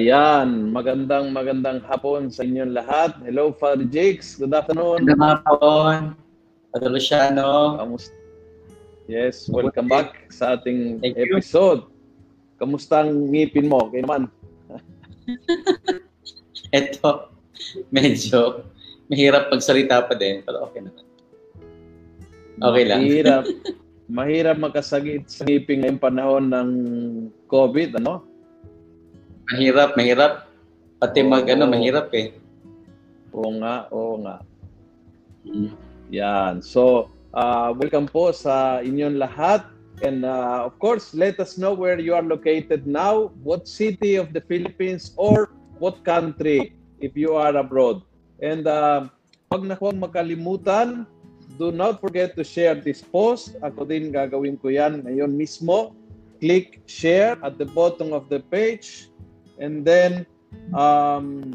Ayan, magandang magandang hapon sa inyong lahat. Hello, Father Jakes. Good afternoon. Magandang hapon. Father Luciano. Kamusta? Yes, welcome back sa ating Thank episode. You. Kamusta ang ngipin mo? Kaya naman. Ito, medyo mahirap pagsalita pa din, pero okay naman. Okay lang. Mahirap. mahirap makasagit sa ngipin ngayong panahon ng COVID, ano? Mahirap, mahirap. Pati mag, ano, mahirap eh. Oo nga, oo nga. Hmm. Yan. So, uh, welcome po sa inyong lahat. And uh, of course, let us know where you are located now, what city of the Philippines or what country if you are abroad. And uh, wag na huwag makalimutan, do not forget to share this post. Ako din gagawin ko yan ngayon mismo. Click share at the bottom of the page and then um,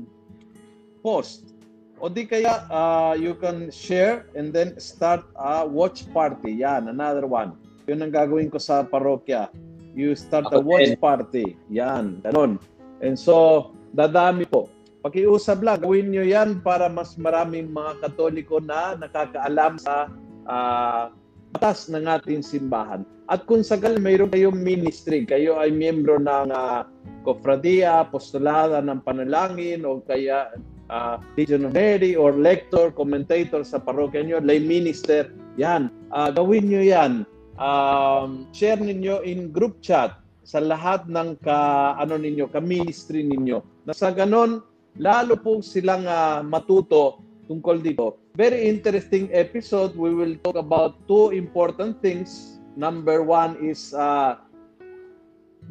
post. O di kaya uh, you can share and then start a watch party. Yan, another one. Yun ang gagawin ko sa parokya. You start a watch party. Yan, ganun. And so, dadami po. Pakiusap lang, gawin nyo yan para mas maraming mga katoliko na nakakaalam sa uh, batas ng ating simbahan. At kung sakal mayroon kayong ministry, kayo ay miyembro ng uh, kofradia, apostolada ng panalangin, o kaya uh, Legion of Mary, or lector, commentator sa parokya nyo, lay minister, yan. Uh, gawin nyo yan. Um, share ninyo in group chat sa lahat ng ka, ano ninyo, ka-ministry ninyo. Na sa ganon, lalo po silang uh, matuto tungkol dito. Very interesting episode. We will talk about two important things. Number one is uh,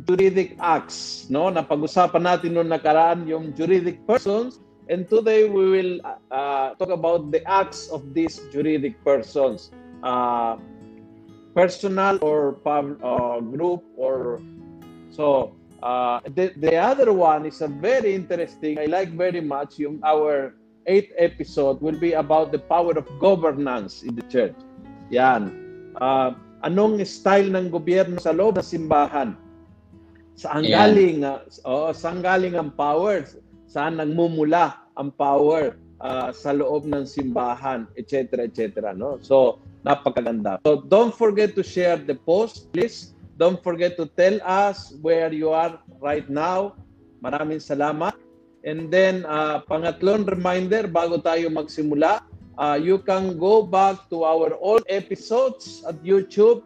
juridic acts. No? Napag-usapan natin noong nakaraan yung juridic persons. And today we will uh, talk about the acts of these juridic persons. Uh, personal or uh, group or so uh, the, the other one is a very interesting I like very much yung our eighth episode will be about the power of governance in the church. Yan. Uh, anong style ng gobyerno sa loob ng simbahan? Saan yeah. galing? Uh, oh, saan galing ang power? Saan nagmumula ang power uh, sa loob ng simbahan, etc. etc. No? So, napakaganda. So, don't forget to share the post, please. Don't forget to tell us where you are right now. Maraming salamat. And then, uh, pangatlong reminder bago tayo magsimula, uh, you can go back to our old episodes at YouTube,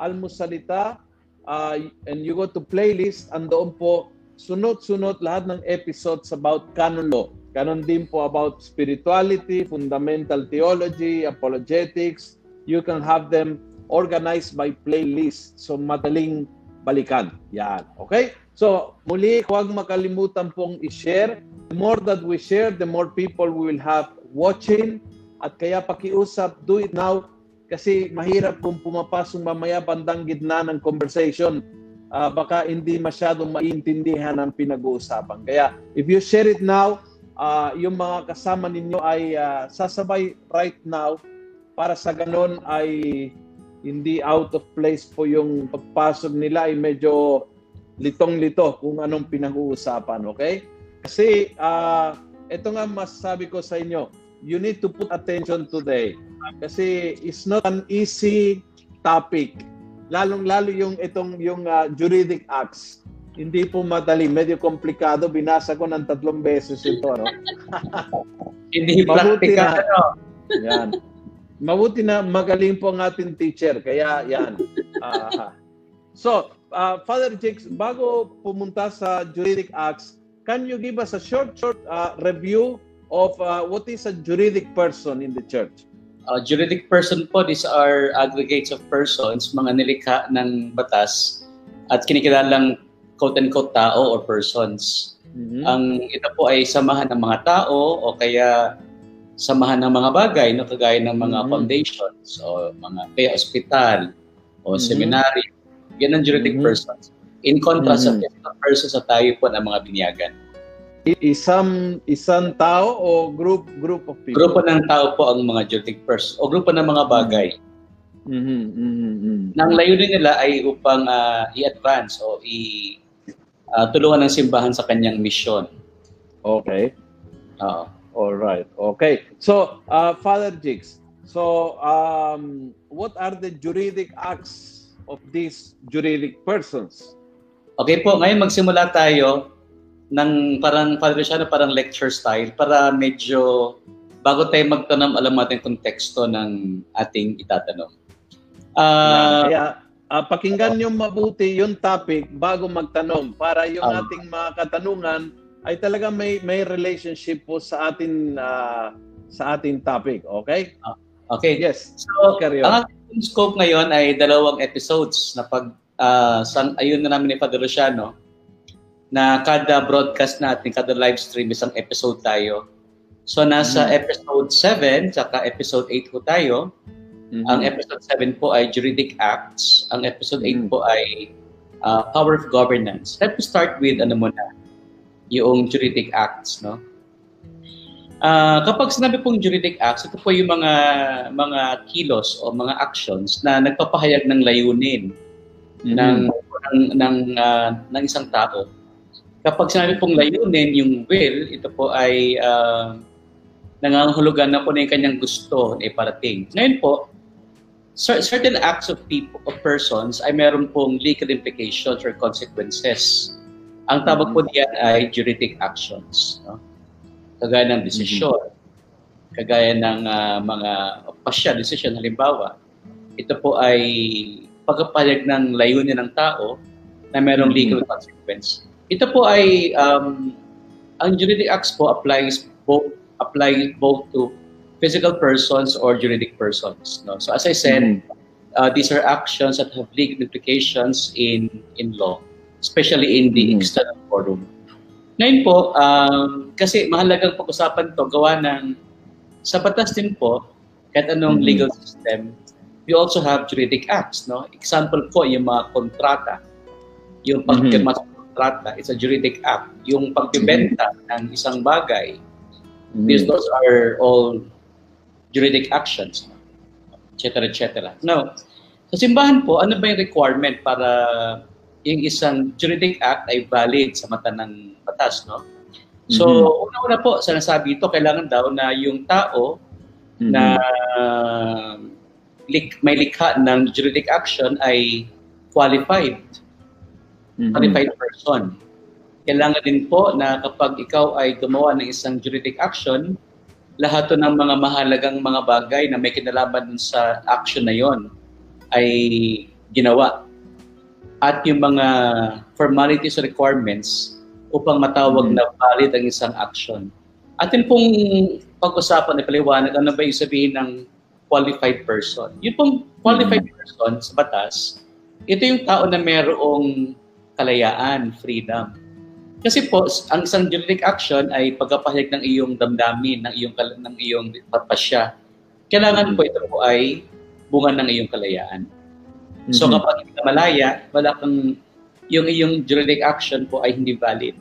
Almusalita, uh, and you go to playlist, andoon po sunod-sunod lahat ng episodes about canon law. Kanon din po about spirituality, fundamental theology, apologetics. You can have them organized by playlist. So madaling balikan. Yan. Okay? So, muli, huwag makalimutan pong i-share. The more that we share, the more people we will have watching. At kaya pakiusap, do it now. Kasi mahirap kung pumapasok mamaya bandang gitna ng conversation. Uh, baka hindi masyadong maintindihan ang pinag-uusapan. Kaya, if you share it now, uh, yung mga kasama ninyo ay uh, sasabay right now para sa ganon ay hindi out of place po yung pagpasok nila ay medyo litong-lito kung anong pinag-uusapan, okay? Kasi uh, ito nga masasabi ko sa inyo, you need to put attention today. Kasi it's not an easy topic. Lalong-lalo yung itong yung uh, juridic acts. Hindi po madali, medyo komplikado. Binasa ko ng tatlong beses ito, no? Hindi Mabuti na, no? Yan. Mabuti na magaling po ang ating teacher. Kaya yan. Uh, so, uh, Father Jakes, bago pumunta sa juridic acts, can you give us a short, short uh, review of uh, what is a juridic person in the church? Uh, juridic person po, these are aggregates of persons, mga nilikha ng batas at kinikilalang quote-unquote tao or persons. Mm-hmm. Ang ito po ay samahan ng mga tao o kaya samahan ng mga bagay, no, kagaya ng mga mm-hmm. foundations o mga kaya ospital o mm-hmm. seminary yan ang juridic mm-hmm. persons. In contrast mm-hmm. sa persons sa tayo po ng mga binyagan. Isang isang tao o group group of people? Grupo ng tao po ang mga juridic persons o grupo ng mga bagay. Mm-hmm. Mm-hmm. Nang layunin nila ay upang uh, i-advance o i uh, tulungan ng simbahan sa kanyang misyon. Okay. Uh, All right. Okay. So, uh, Father Jigs, so um, what are the juridic acts of these juridic persons? Okay po, ngayon magsimula tayo ng parang Father Luciano, parang lecture style para medyo bago tayo magtanong, alam natin konteksto ng ating itatanong. Uh, Kaya, uh, pakinggan niyo mabuti yung topic bago magtanong para yung um, ating mga katanungan ay talaga may may relationship po sa atin uh, sa ating topic, okay? Ah, okay. Yes. So, carry on. ang ating scope ngayon ay dalawang episodes na pag uh, san, ayun na namin ni Father Luciano na kada broadcast natin, kada live stream isang episode tayo. So nasa mm-hmm. episode 7 saka episode 8 po tayo. Mm-hmm. Ang episode 7 po ay Juridic Acts. Ang episode 8 mm-hmm. po ay uh, Power of Governance. Let me start with ano muna, yung juridic acts, no? Uh, kapag sinabi pong juridic acts, ito po yung mga mga kilos o mga actions na nagpapahayag ng layunin mm-hmm. ng ng ng, uh, ng isang tao. Kapag sinabi pong layunin, yung will, ito po ay uh, nangangahulugan na po na yung kanyang gusto na iparating. Ngayon po, certain acts of people, of persons ay meron pong legal implications or consequences ang tawag po diyan ay juridic actions. No? Kagaya ng desisyon, mm-hmm. kagaya ng uh, mga pasya, desisyon, halimbawa, ito po ay pagpapayag ng layunin ng tao na mayroong mm-hmm. legal consequence. Ito po ay, um, ang juridic acts po applies both, apply both to physical persons or juridic persons. No? So as I said, mm-hmm. uh, these are actions that have legal implications in in law especially in the mm. external forum. Ngayon po, um, kasi mahalagang pag-usapan to gawa ng sa batas din po, kahit anong mm-hmm. legal system, we also have juridic acts. No? Example po, yung mga kontrata. Yung pagkirma mm-hmm. Kontrata, it's a juridic act. Yung pagbibenta mm-hmm. ng isang bagay, mm-hmm. these those are all juridic actions, etc. etc. Now, sa simbahan po, ano ba yung requirement para yung isang juridic act ay valid sa mata ng batas, no? So, mm-hmm. una-una po, sa nasabi ito, kailangan daw na yung tao mm-hmm. na lik, may likha ng juridic action ay qualified. Mm-hmm. Qualified person. Kailangan din po na kapag ikaw ay gumawa ng isang juridic action, lahat ng mga mahalagang mga bagay na may kinalaman sa action na yon ay ginawa at yung mga formalities requirements upang matawag mm-hmm. na valid ang isang action. Atin pong pag-usapan na paliwanag, ano ba yung sabihin ng qualified person? Yung pong qualified mm-hmm. person sa batas, ito yung tao na mayroong kalayaan, freedom. Kasi po, ang isang juridic action ay pagkapahayag ng iyong damdamin, ng iyong, ng iyong papasya. Kailangan po ito po ay bunga ng iyong kalayaan. Mm-hmm. So kapag hindi malaya, wala kang, yung iyong juridic action po ay hindi valid.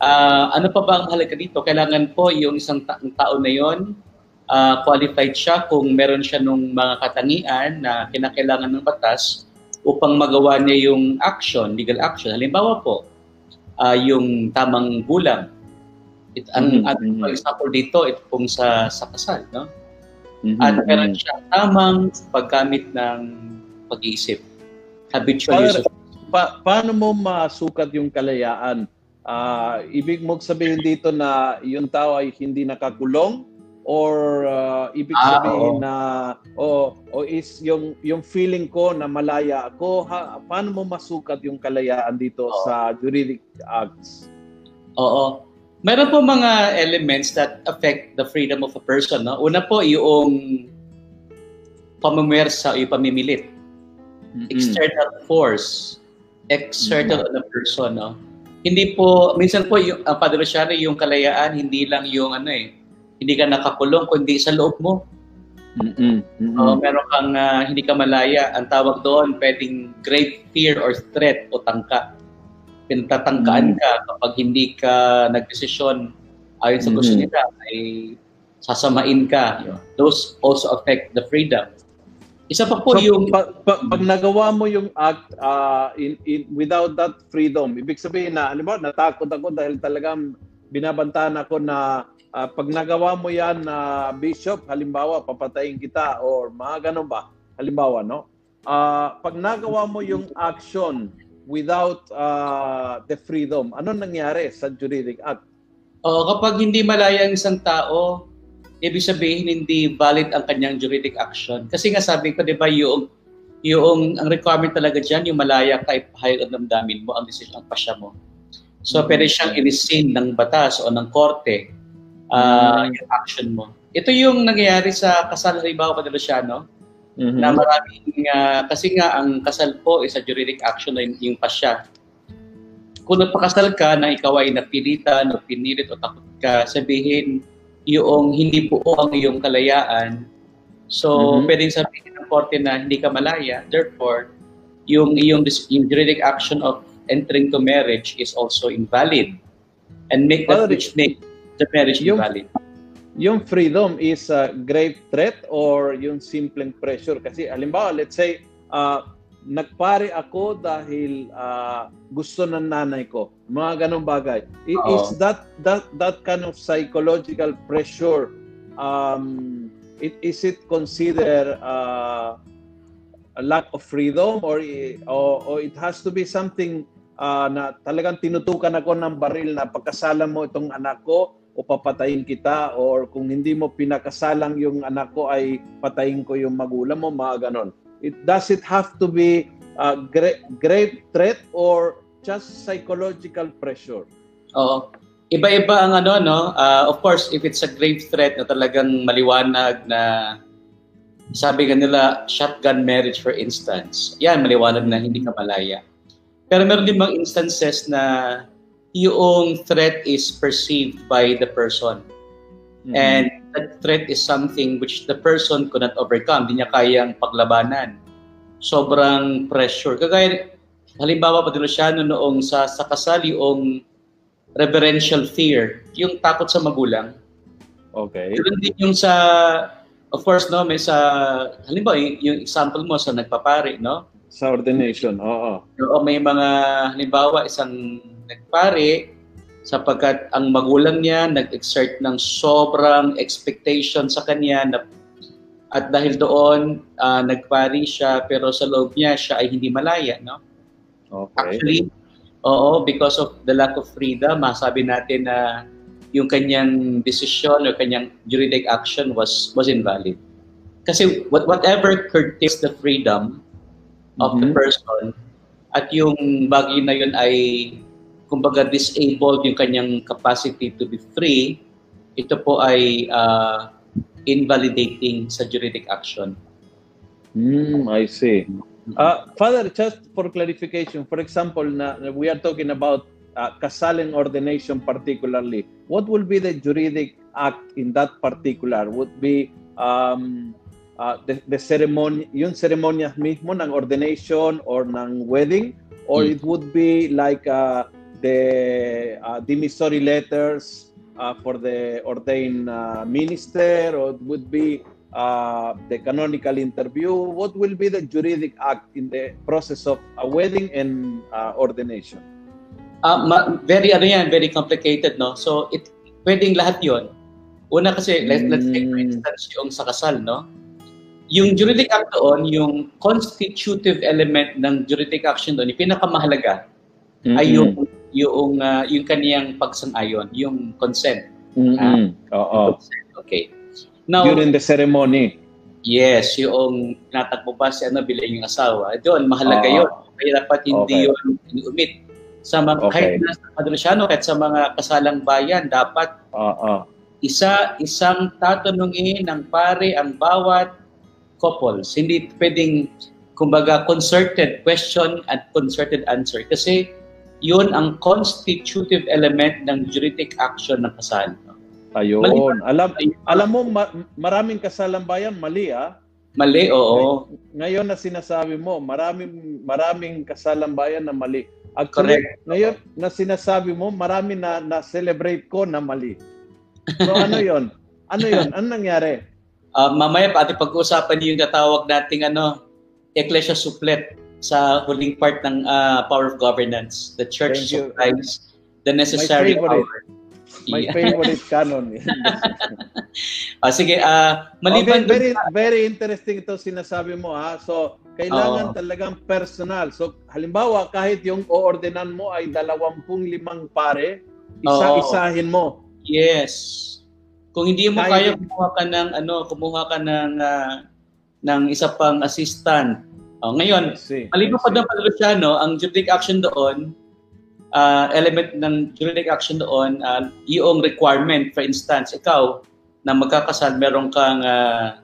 Uh, ano pa ba ang mahalaga dito? Kailangan po yung isang ta- tao na yon uh, qualified siya kung meron siya nung mga katangian na kinakailangan ng batas upang magawa niya yung action, legal action. Halimbawa po, uh, yung tamang gulang. It, ang mm-hmm. ating mm-hmm. example dito, ito pong sa, sa kasal. No? Mm-hmm. At meron siya tamang paggamit ng pag-iisip. Habitual use of... Pa- paano mo masukat yung kalayaan? Uh, ibig mo sabihin dito na yung tao ay hindi nakakulong or uh, ibig ah, sabihin ah, na o oh, oh, is yung yung feeling ko na malaya ako ha, paano mo masukat yung kalayaan dito oh. sa juridic acts Oo meron po mga elements that affect the freedom of a person no una po yung pamumuwersa o yung pamimilit mm-hmm. external force external mm-hmm. on a person, no? Hindi po, minsan po, yung, ang Padre yung kalayaan, hindi lang yung ano eh, hindi ka nakakulong, kundi sa loob mo. Mm-hmm. Uh, meron kang, uh, hindi ka malaya. Ang tawag doon, pwedeng great fear or threat o tangka. Pinatatangkaan mm-hmm. ka kapag hindi ka nagdesisyon ayon sa gusto mm-hmm. nila, ay sasamain ka. Those also affect the freedom. Isa pa po so, yung... Pag, pag, pag nagawa mo yung act uh, in, in, without that freedom, ibig sabihin na, ano ba, natakot ako dahil talagang binabantaan ako na uh, pag nagawa mo yan na uh, bishop, halimbawa, papatayin kita or mga ganun ba, halimbawa, no? Uh, pag nagawa mo yung action without uh, the freedom, ano nangyari sa juridic act? Oh, kapag hindi malaya ang isang tao, ibig sabihin hindi valid ang kanyang juridic action. Kasi nga sabi ko, di ba, yung, yung ang requirement talaga dyan, yung malaya kay hayag ang damdamin mo, ang decision, ang pasya mo. So, pwede siyang inisin ng batas o ng korte uh, mm-hmm. yung action mo. Ito yung nangyayari sa kasal halimbawa pa Luciano, mm-hmm. na maraming, uh, kasi nga ang kasal po is a juridic action na yung, pasya. Kung nagpakasal ka na ikaw ay napilitan o pinilit o takot ka, sabihin, yung hindi buo ang iyong kalayaan. So, mm-hmm. pwedeng sabihin ng korte na hindi ka malaya. Therefore, yung iyong yung juridic action of entering to marriage is also invalid and make that which make the marriage yung, invalid. Yung freedom is a grave threat or yung simpleng pressure? Kasi halimbawa, let's say, uh, nagpare ako dahil uh, gusto ng nanay ko. Mga ganong bagay. It, Is that that that kind of psychological pressure um it is it consider uh, a lack of freedom or, or or it has to be something uh, na talagang tinutukan ako ng baril na pagkasalan mo itong anak ko o papatayin kita or kung hindi mo pinakasalang yung anak ko ay patayin ko yung magulang mo, mga ganon. It does it have to be a great, great threat or just psychological pressure? Oo. Iba-iba ang ano no. Uh, of course, if it's a grave threat na talagang maliwanag na sabi nga nila shotgun marriage for instance. Yan maliwanag na hindi ka malaya. Pero meron din mga instances na yung threat is perceived by the person. Mm-hmm. And that threat is something which the person could not overcome. Hindi niya kayang paglabanan. Sobrang pressure. Kagaya, halimbawa pa siya noong sa, sa kasal, yung reverential fear, yung takot sa magulang. Okay. Yun din yung sa, of course, no, may sa, halimbawa, yung, yung example mo sa nagpapari, no? Sa ordination, oo. Oo, may mga, halimbawa, isang nagpari, sapagkat ang magulang niya nag-exert ng sobrang expectation sa kanya na at dahil doon uh, nagpari siya pero sa loob niya siya ay hindi malaya no? Okay. Actually oo because of the lack of freedom masabi natin na yung kanyang decision or kanyang juridic action was was invalid. Kasi what, whatever curtails the freedom of mm-hmm. the person at yung bagay na yun ay kumbaga disabled yung kanyang capacity to be free, ito po ay uh, invalidating sa juridic action. Mm, I see. Uh, Father, just for clarification, for example, na, we are talking about uh, kasaling ordination particularly. What will be the juridic act in that particular? Would be um, uh, the, the ceremony, yung ceremonias mismo ng ordination or ng wedding? Or mm. it would be like uh, the uh, demissory letters uh, for the ordained uh, minister, or it would be uh, the canonical interview. What will be the juridic act in the process of a wedding and uh, ordination? Uh, very ano yan, very complicated, no? So, it, pwedeng lahat yon. Una kasi, let, let's take for instance yung sa kasal, no? Yung juridic act doon, yung constitutive element ng juridic action doon, yung pinakamahalaga, mm-hmm. ay yung yung uh, yung kaniyang pagsang-ayon, yung consent. Mm-hmm. Uh, Oo. Consent. Okay. Now, during the ceremony. Yes, yung tinatakbo pa si ano bilang yung asawa. Doon mahalaga uh, 'yon. Kaya dapat hindi okay. 'yon iniumit. Sa mga okay. kahit na sa Padrosyano, kahit sa mga kasalang bayan, dapat uh. isa isang tatanungin ng pare ang bawat couples. Hindi pwedeng kumbaga concerted question at concerted answer kasi yun ang constitutive element ng juridic action ng kasal. Ayun. Mali, alam alam mo ma- maraming kasalang bayan mali ah. Mali, oo. Ngayon na sinasabi mo, maraming maraming kasalang bayan na mali. Actually, Correct. Ngayon na sinasabi mo, marami na na-celebrate ko na mali. So ano 'yon? Ano 'yon? Ano nangyari? Uh, mamaya pa ating pag-uusapan yung natawag nating ano, Ecclesia Supplet sa huling part ng uh, Power of Governance. The Church supplies the necessary power. My yeah. favorite canon. ah, sige, uh, maliban okay, very, very interesting ito sinasabi mo ha. So, kailangan oh. talagang personal. So, halimbawa, kahit yung oordinan mo ay dalawampung limang pare, isa-isahin mo. Yes. Kung hindi mo kaya, kaya kumuha ka ng ano, kumuha ka ng uh, ng isa pang assistant. Oh, ngayon, maliban pa doon pa Luciano, ang juridic action doon, uh, element ng juridic action doon, uh, yung requirement, for instance, ikaw na magkakasal, meron kang uh,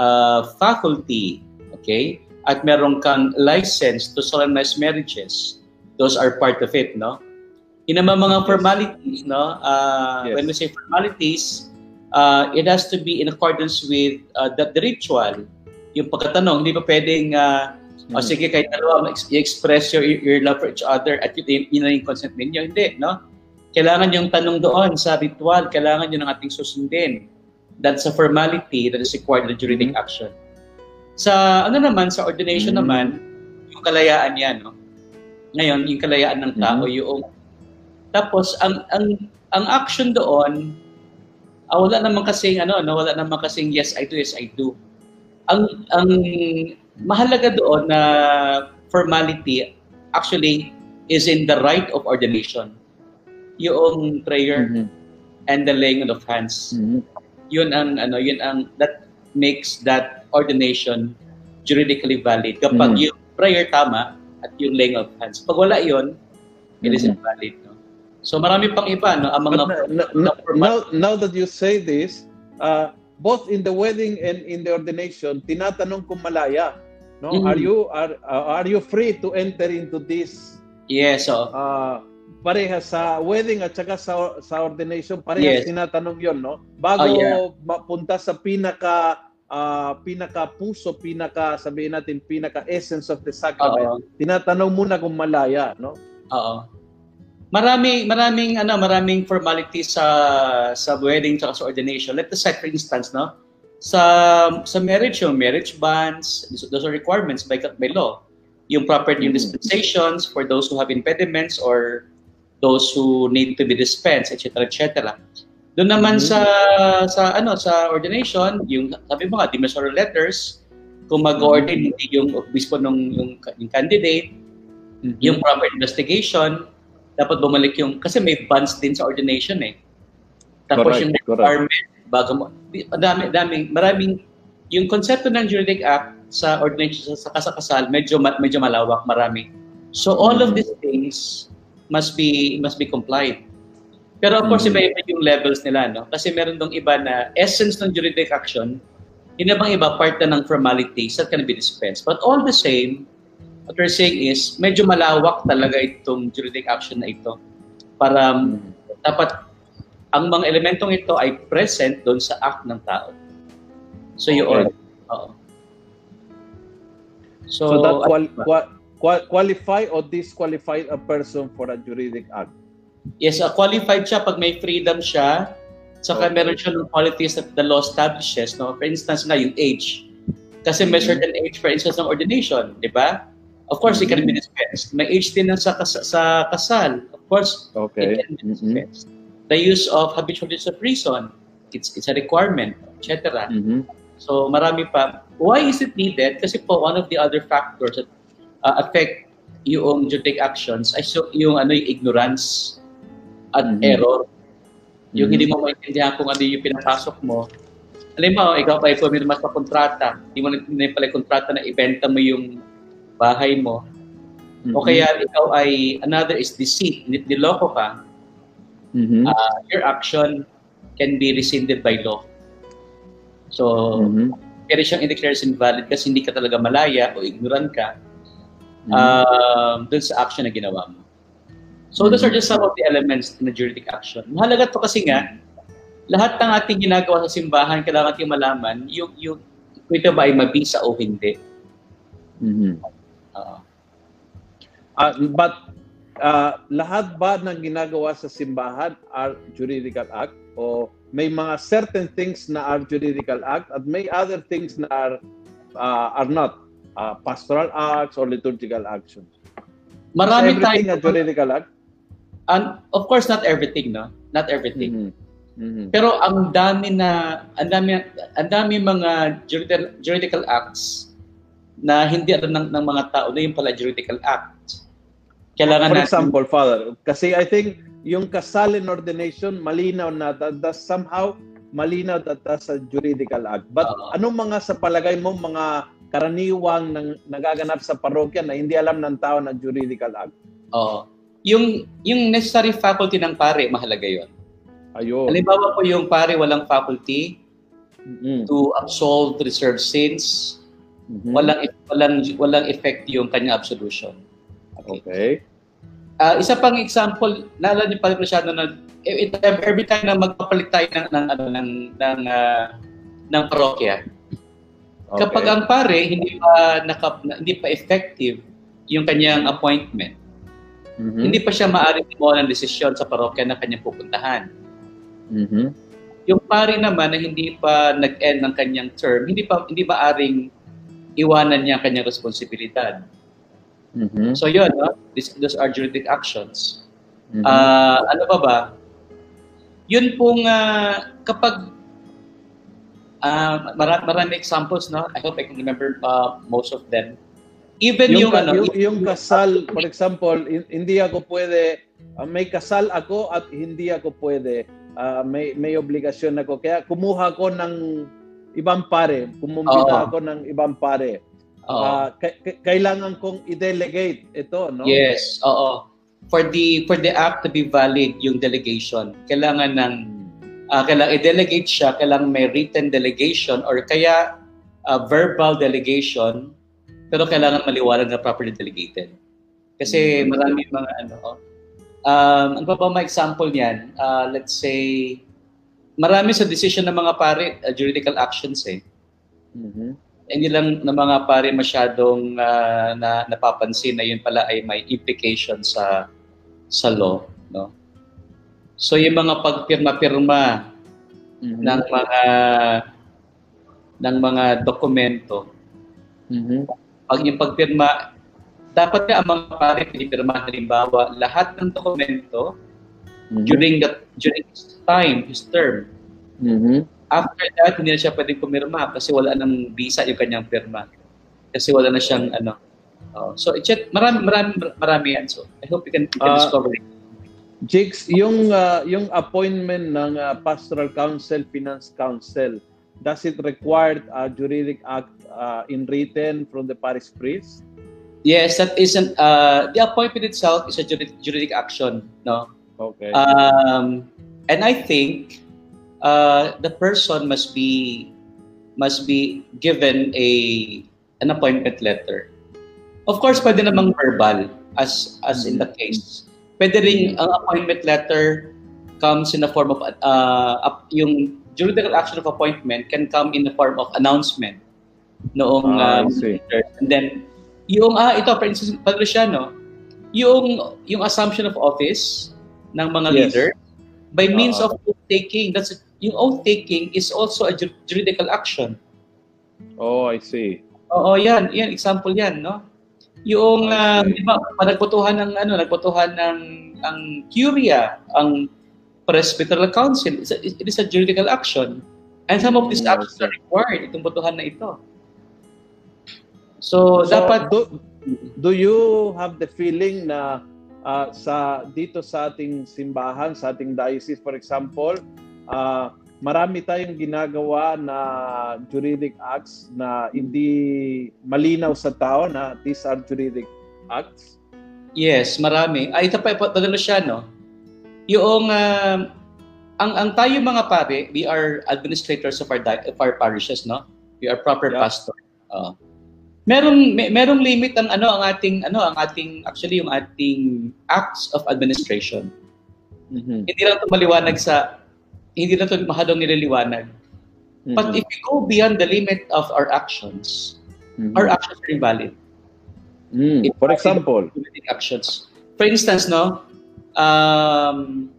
uh, faculty, okay? At meron kang license to solemnize marriages. Those are part of it, no? Yun naman mga formalities, no? Uh, yes. When we say formalities, uh, it has to be in accordance with uh, the, the ritual. Yung pagkatanong, hindi pa pwedeng, uh, mm. o sige, kahit dalawa, i-express your, your love for each other at yun, yun na yung consent ninyo. Hindi, no? Kailangan yung tanong doon sa ritual, kailangan yun ang ating susundin. That's a formality that is required in the juridic mm. action. Sa ano naman, sa ordination mm. naman, yung kalayaan yan, no? Ngayon, yung kalayaan ng tao, mm. yung tapos ang ang ang action doon uh, wala naman kasi ano, no, wala naman kasi yes I do, yes I do. Ang ang mahalaga doon na formality actually is in the rite of ordination. Yung prayer mm-hmm. and the laying of hands. Mm-hmm. Yun ang ano, yun ang that makes that ordination juridically valid kapag mm-hmm. yung prayer tama at yung laying of hands. Pag wala yun, it mm-hmm. is invalid. So marami pang iba no ang mga But na, now, now that you say this, uh, both in the wedding and in the ordination, tinatanong kung malaya, no? Mm-hmm. Are you are uh, are you free to enter into this? Yes, so uh, parehas sa wedding at saka sa sa ordination, parehas yes. tinatanong 'yon, no? Bago oh, yeah. mapunta sa pinaka uh, pinaka puso, pinaka sabihin natin pinaka essence of the sacrament. Uh-oh. Tinatanong muna kung malaya, no? Oo. Marami maraming ano, maraming formalities sa sa wedding at sa ordination. Let us say for instance, no? Sa sa marriage, yung marriage bands, those are requirements by by law. Yung proper yung mm. dispensations for those who have impediments or those who need to be dispensed, etc., etc. Doon naman mm-hmm. sa sa ano sa ordination, yung sabi mo nga, demissorial letters, kung mag-ordain hindi yung obispo nung yung, yung candidate, mm-hmm. yung proper investigation, dapat bumalik yung, kasi may bonds din sa ordination eh. Tapos correct, yung requirement, bago mo, madami, daming, maraming, yung konsepto ng juridic act sa ordination sa kasakasal, medyo, medyo malawak, marami. So all of these things must be must be complied. Pero of course, mm-hmm. iba-iba yung levels nila, no? Kasi meron dong iba na essence ng juridic action, yun bang iba part na ng formalities that can be dispensed. But all the same, what we're saying is, medyo malawak talaga itong juridic action na ito. Para um, dapat ang mga elementong ito ay present doon sa act ng tao. So okay. yun. Oo. So, so that qual- qual- qual- qualify or disqualify a person for a juridic act? Yes, uh, qualified siya pag may freedom siya. Saka okay. meron siya ng qualities that the law establishes. No? For instance nga, yung age. Kasi may mm-hmm. certain age, for instance, ng ordination. Di ba? Of course, it can be dispensed. May age din sa, kas- sa kasal. Of course, okay. it can be dispensed. Mm-hmm. The use of habitual use of reason, it's, it's a requirement, etc. Mm-hmm. So, marami pa. Why is it needed? Kasi po, one of the other factors that uh, affect yung juridic actions ay so, yung ano yung ignorance at mm-hmm. error. Yung mm-hmm. hindi mo maintindihan kung ano yung pinapasok mo. Alam mo, ikaw pa may mas pa kontrata. Hindi mo na pala kontrata na ibenta mo yung bahay mo. Mm-hmm. O kaya ikaw ay, another is deceit, niloko ka, mm-hmm. uh, your action can be rescinded by law. So, mm-hmm. pwede siyang i-declare invalid kasi hindi ka talaga malaya o ignorant ka mm-hmm. uh, dun sa action na ginawa mo. So, mm-hmm. those are just some of the elements in the juridic action. Mahalaga to kasi nga, lahat ng ating ginagawa sa simbahan, kailangan natin malaman yung, yung kung ito ba ay mabisa o hindi. Mm-hmm. Uh, uh, but uh, lahat ba ng ginagawa sa simbahan are juridical act? o may mga certain things na are juridical act at may other things na are uh, are not uh, pastoral acts or liturgical actions. Marami tayong juridical act. And of course not everything, no? Not everything. Mm-hmm. Mm-hmm. Pero ang dami na ang dami ang dami mga juridical, juridical acts na hindi alam ng, ng mga tao na yung pala juridical act. Kailangan For example, natin, Father, kasi I think yung kasal and ordination, malinaw na that, that somehow malinaw that that's a juridical act. But uh, anong mga sa palagay mo mga karaniwang nang nagaganap sa parokya na hindi alam ng tao na juridical act? Oo. Uh, yung yung necessary faculty ng pare, mahalaga 'yon. Ayun. Halimbawa po yung pare walang faculty mm-hmm. to absolve reserved sins. Mm-hmm. Walang walang walang effect yung kanya absolution. Okay. okay. Uh, isa pang example, naalala niyo pa masyado na every time na magpapalit tayo ng ng ano ng ng uh, ng parokya. Okay. Kapag ang pare hindi pa naka, hindi pa effective yung kanyang appointment. Mm-hmm. Hindi pa siya maaaring gumawa ng desisyon sa parokya na kanyang pupuntahan. Mm-hmm. Yung pare naman na hindi pa nag-end ng kanyang term, hindi pa hindi maaring iwanan niya ang kanyang responsibilidad. Mm-hmm. So yun, no? This, those are juridic actions. Mm-hmm. Uh, ano pa ba? Yun pong uh, kapag uh, marami, marami examples, no? I hope I can remember uh, most of them. Even yung, yung, ano, yung, yung kasal, for example, hindi ako pwede, uh, may kasal ako at hindi ako pwede, uh, may, may obligasyon ako. Kaya kumuha ko ng ibang pare, kumumbita ako ng ibang pare uh, k- kailangan kong i-delegate ito, no? Yes, oo. For the for the act to be valid yung delegation, kailangan ng uh, kailangan i-delegate siya, kailangan may written delegation or kaya uh, verbal delegation, pero kailangan maliwanag na properly delegated. Kasi mm-hmm. marami mga ano, oh. um, ano pa ba mga example niyan? Uh, let's say, marami sa decision ng mga pare, uh, juridical actions eh. Mm-hmm hindi lang na mga pare masyadong uh, na napapansin na yun pala ay may implication sa sa law, no? So yung mga pagpirma-pirma mm-hmm. ng mga ng mga dokumento. Mm-hmm. Pag yung pagpirma, dapat nga ang mga pare pinipirma halimbawa lahat ng dokumento mm-hmm. during that during his time, his term. Mm-hmm After that, hindi na siya pwedeng pumirma kasi wala nang visa yung kanyang pirma. Kasi wala na siyang ano. Uh, so, chat, marami, marami, marami yan. So, I hope you can, you can uh, discover it. Jigs, yung, uh, yung appointment ng uh, Pastoral Council, Finance Council, does it require a juridic act uh, in written from the parish priest? Yes, that isn't, uh, the appointment itself is a juridic, juridic action, no? Okay. Um, and I think uh, the person must be must be given a an appointment letter. Of course, pwede namang verbal as as in the case. Pwede rin ang appointment letter comes in the form of uh, yung juridical action of appointment can come in the form of announcement noong ah, um, and then yung ah ito for instance Padriciano yung yung assumption of office ng mga yes. leader by means uh, of taking that's yung oath taking is also a juridical action. Oh, I see. Oo, yan, yan example yan, no? Yung uh, di ba, nagbotohan ng ano, nagbotohan ng ang curia, ang presbyteral council, it's a, it is a juridical action. And some of these mm, actions are required itong botohan na ito. So, so dapat do, do you have the feeling na uh, sa dito sa ating simbahan, sa ating diocese for example, uh, marami tayong ginagawa na juridic acts na hindi malinaw sa tao na these are juridic acts? Yes, marami. Ay, ito pa, pagano siya, no? Yung, uh, ang, ang tayo mga pare, we are administrators of our, of our parishes, no? We are proper yeah. pastor. Uh, merong may, merong limit ang ano ang ating ano ang ating actually yung ating acts of administration. Mm-hmm. Hindi lang ito maliwanag sa hindi na ito mahadong nililiwanag. Mm-hmm. But if we go beyond the limit of our actions, mm-hmm. our actions are invalid. Mm. For example, actions. For instance, no, um,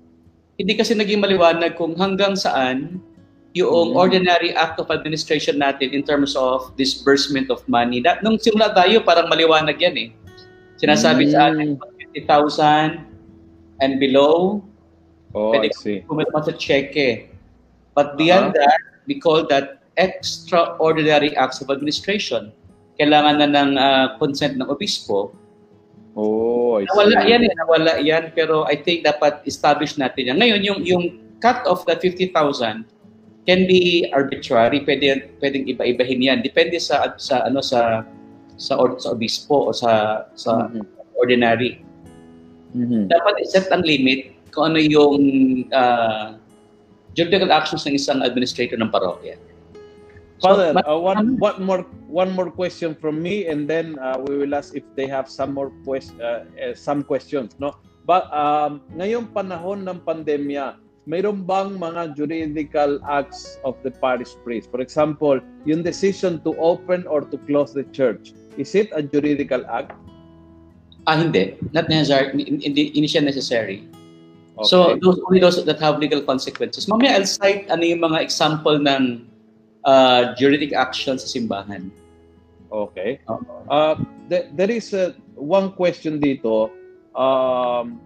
hindi kasi naging maliwanag kung hanggang saan yung mm-hmm. ordinary act of administration natin in terms of disbursement of money. That, nung simula tayo, parang maliwanag yan eh. Sinasabi mm-hmm. sa atin, 50,000 and below, oh, pwede pumirma sa cheque. But beyond uh-huh. that, we call that extraordinary acts of administration. Kailangan na ng uh, consent ng obispo. Oh, I see. Nawala yan eh, nawala yan. Pero I think dapat establish natin yan. Ngayon, yung, yung cut off that 50,000 can be arbitrary. Pwede, pwedeng iba-ibahin yan. Depende sa, sa, ano, sa, sa, or, sa obispo o sa, sa mm-hmm. ordinary. Mm-hmm. Dapat i-set ang limit kung ano yung uh, judicial actions ng isang administrator ng parokya. Father, so, uh, one, one more one more question from me, and then uh, we will ask if they have some more quest, uh, uh, some questions. No, but um, ngayong panahon ng pandemya, mayroon bang mga juridical acts of the parish priest? For example, yung decision to open or to close the church, is it a juridical act? Ah, hindi. Not necessary. Hindi, hindi siya necessary. Okay. So, those, only those that have legal consequences. Mamaya, I'll cite ano yung mga example ng uh, juridic action sa simbahan. Okay. Uh, th- there is uh, one question dito um,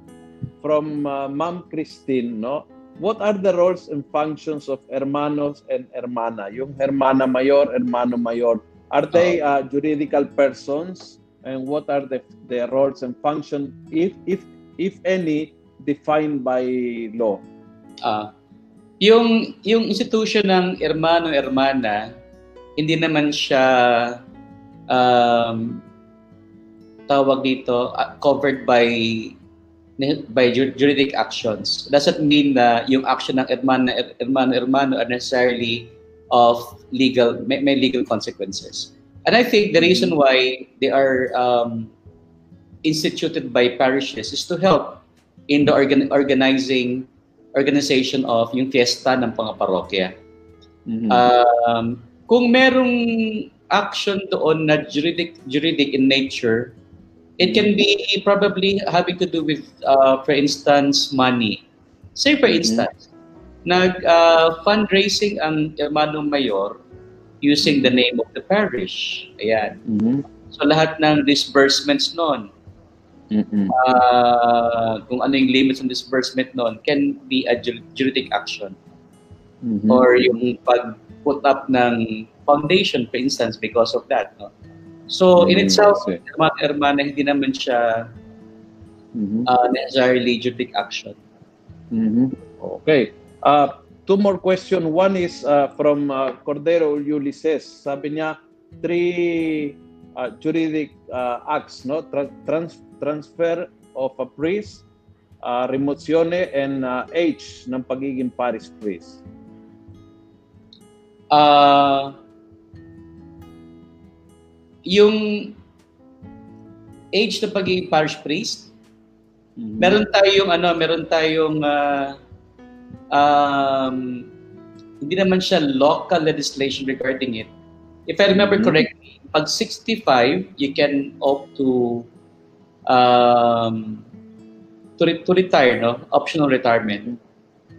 from uh, Ma'am Christine, no? What are the roles and functions of hermanos and hermana? Yung hermana mayor, hermano mayor, are they uh, juridical persons? And what are the, the roles and functions, if, if, if any, defined by law? Uh, yung yung institution ng hermano hermana hindi naman siya um, tawag dito uh, covered by by juridic actions doesn't mean na yung action ng hermano hermano hermano are necessarily of legal may, may legal consequences and i think the reason why they are um, instituted by parishes is to help in the organ- organizing organization of yung fiesta ng mga parokya. Mm-hmm. Um, kung merong action doon na juridic, juridic in nature, it can be probably having to do with, uh, for instance, money. Say for mm-hmm. instance, nag uh, fundraising ang hermano mayor using the name of the parish. Ayan. Mm-hmm. So lahat ng disbursements noon Mm-hmm. Uh, kung ano yung limits ng disbursement noon can be a juridic action. Mm-hmm. Or yung pag-put up ng foundation, for instance, because of that. No? So, in mm-hmm. itself, mga hermana, hindi naman siya mm-hmm. uh, necessarily juridic action. Mm-hmm. Okay. Uh, two more question. One is uh, from uh, Cordero Ulysses. Sabi niya, three uh, juridic uh, acts, no? Tra- trans- transfer of a priest, uh, remozione, and uh, age ng pagiging parish priest? Uh, yung age ng pagiging parish priest, mm-hmm. meron tayong ano, meron tayong uh, um, hindi naman siya local legislation regarding it. If I remember mm-hmm. correctly, pag 65, you can opt to um, to, re- to retire, no? Optional retirement.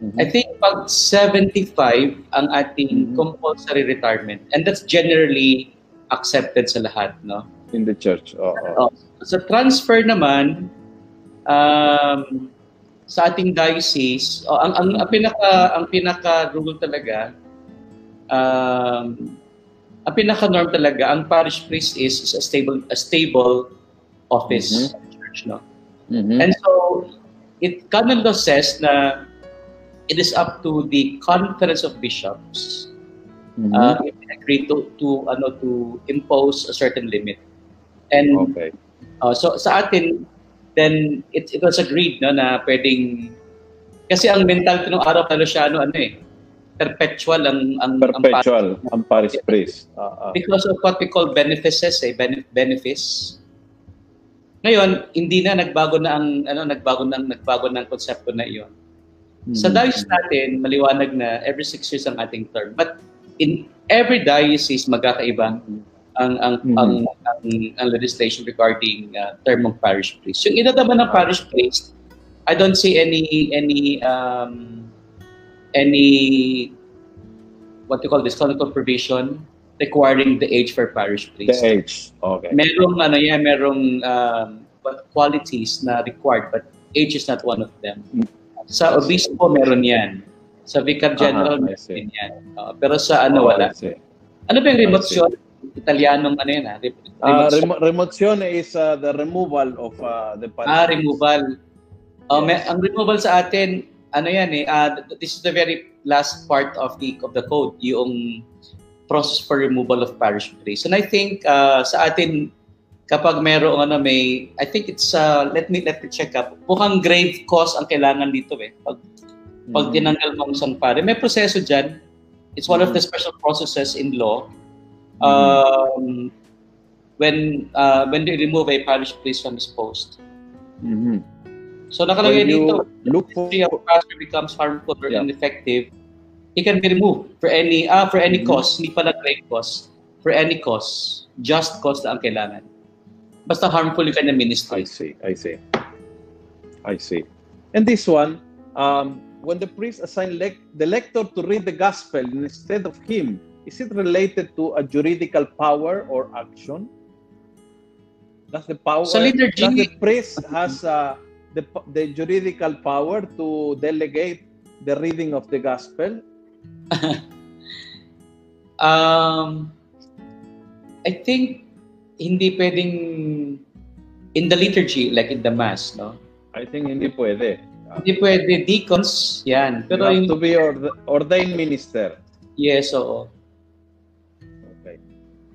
Mm-hmm. I think pag 75 ang ating mm-hmm. compulsory retirement. And that's generally accepted sa lahat, no? In the church. Oh, oh. Sa transfer naman, um, sa ating diocese, oh, ang, ang, ang pinaka ang pinaka rule talaga um, ang pinaka norm talaga ang parish priest is, is a stable a stable office mm-hmm. church, no? Mm-hmm. And so, it canon law says na it is up to the conference of bishops mm-hmm. uh, agree to to ano to impose a certain limit. And okay. uh, so sa atin then it, it was agreed no na pwedeng kasi ang mentality ng araw Palosiano ano eh perpetual ang ang perpetual ang, ang parish priest uh, uh. because of what we call benefices eh benefice ngayon, hindi na nagbago na ang ano nagbago na nagbago ng konsepto na iyon. Mm-hmm. Sa diocese natin, maliwanag na every six years ang ating term. But in every diocese magkakaiba ang ang, mm-hmm. ang, ang ang legislation regarding uh, term of parish priest. Yung edad naman ng parish priest I don't see any any um, any what you call this canonical provision requiring the age for parish priest. The age. Okay. Merong ano yan, merong um, qualities na required but age is not one of them. Mm. Sa obispo meron yan. Sa vicar general I meron yan. Uh, pero sa ano Oh, wala. Ano ba yung I remotyon? Italianong ano yan ha? Re- Uh, remotion is uh, the removal of uh, the ah, parish. removal. May, Yes. ang removal sa atin, ano yan eh, ah, this is the very last part of the of the code, yung process for removal of parish priest. And I think uh, sa atin, kapag merong ano may, I think it's, uh, let me let me check up, mukhang grave cause ang kailangan dito eh. Pag, pag Mhm. tinanggal mo ang isang pare, may proseso dyan. It's one of the special processes in law. Um, when uh, when they remove a parish priest from his post. Mhm. So nakalagay dito, look for a pastor becomes harmful or Yeah. ineffective, he can be removed for any ah for any Mhm. cause, hindi pala grave cause, for any cause, just cause na ang kailangan. Basta harmful yung kanyang I ministry. see. I see. I see. And this one, um, when the priest assign lec- the lector to read the gospel instead of him, is it related to a juridical power or action? Does the power? Sa liturgy- does the priest has uh, the the juridical power to delegate the reading of the gospel? Um, I think hindi pwedeng in the liturgy like in the mass, no? I think hindi pwede. Hindi pwede deacons, yan. You Pero have yung to be ord- ordained minister. yes, oo. Okay.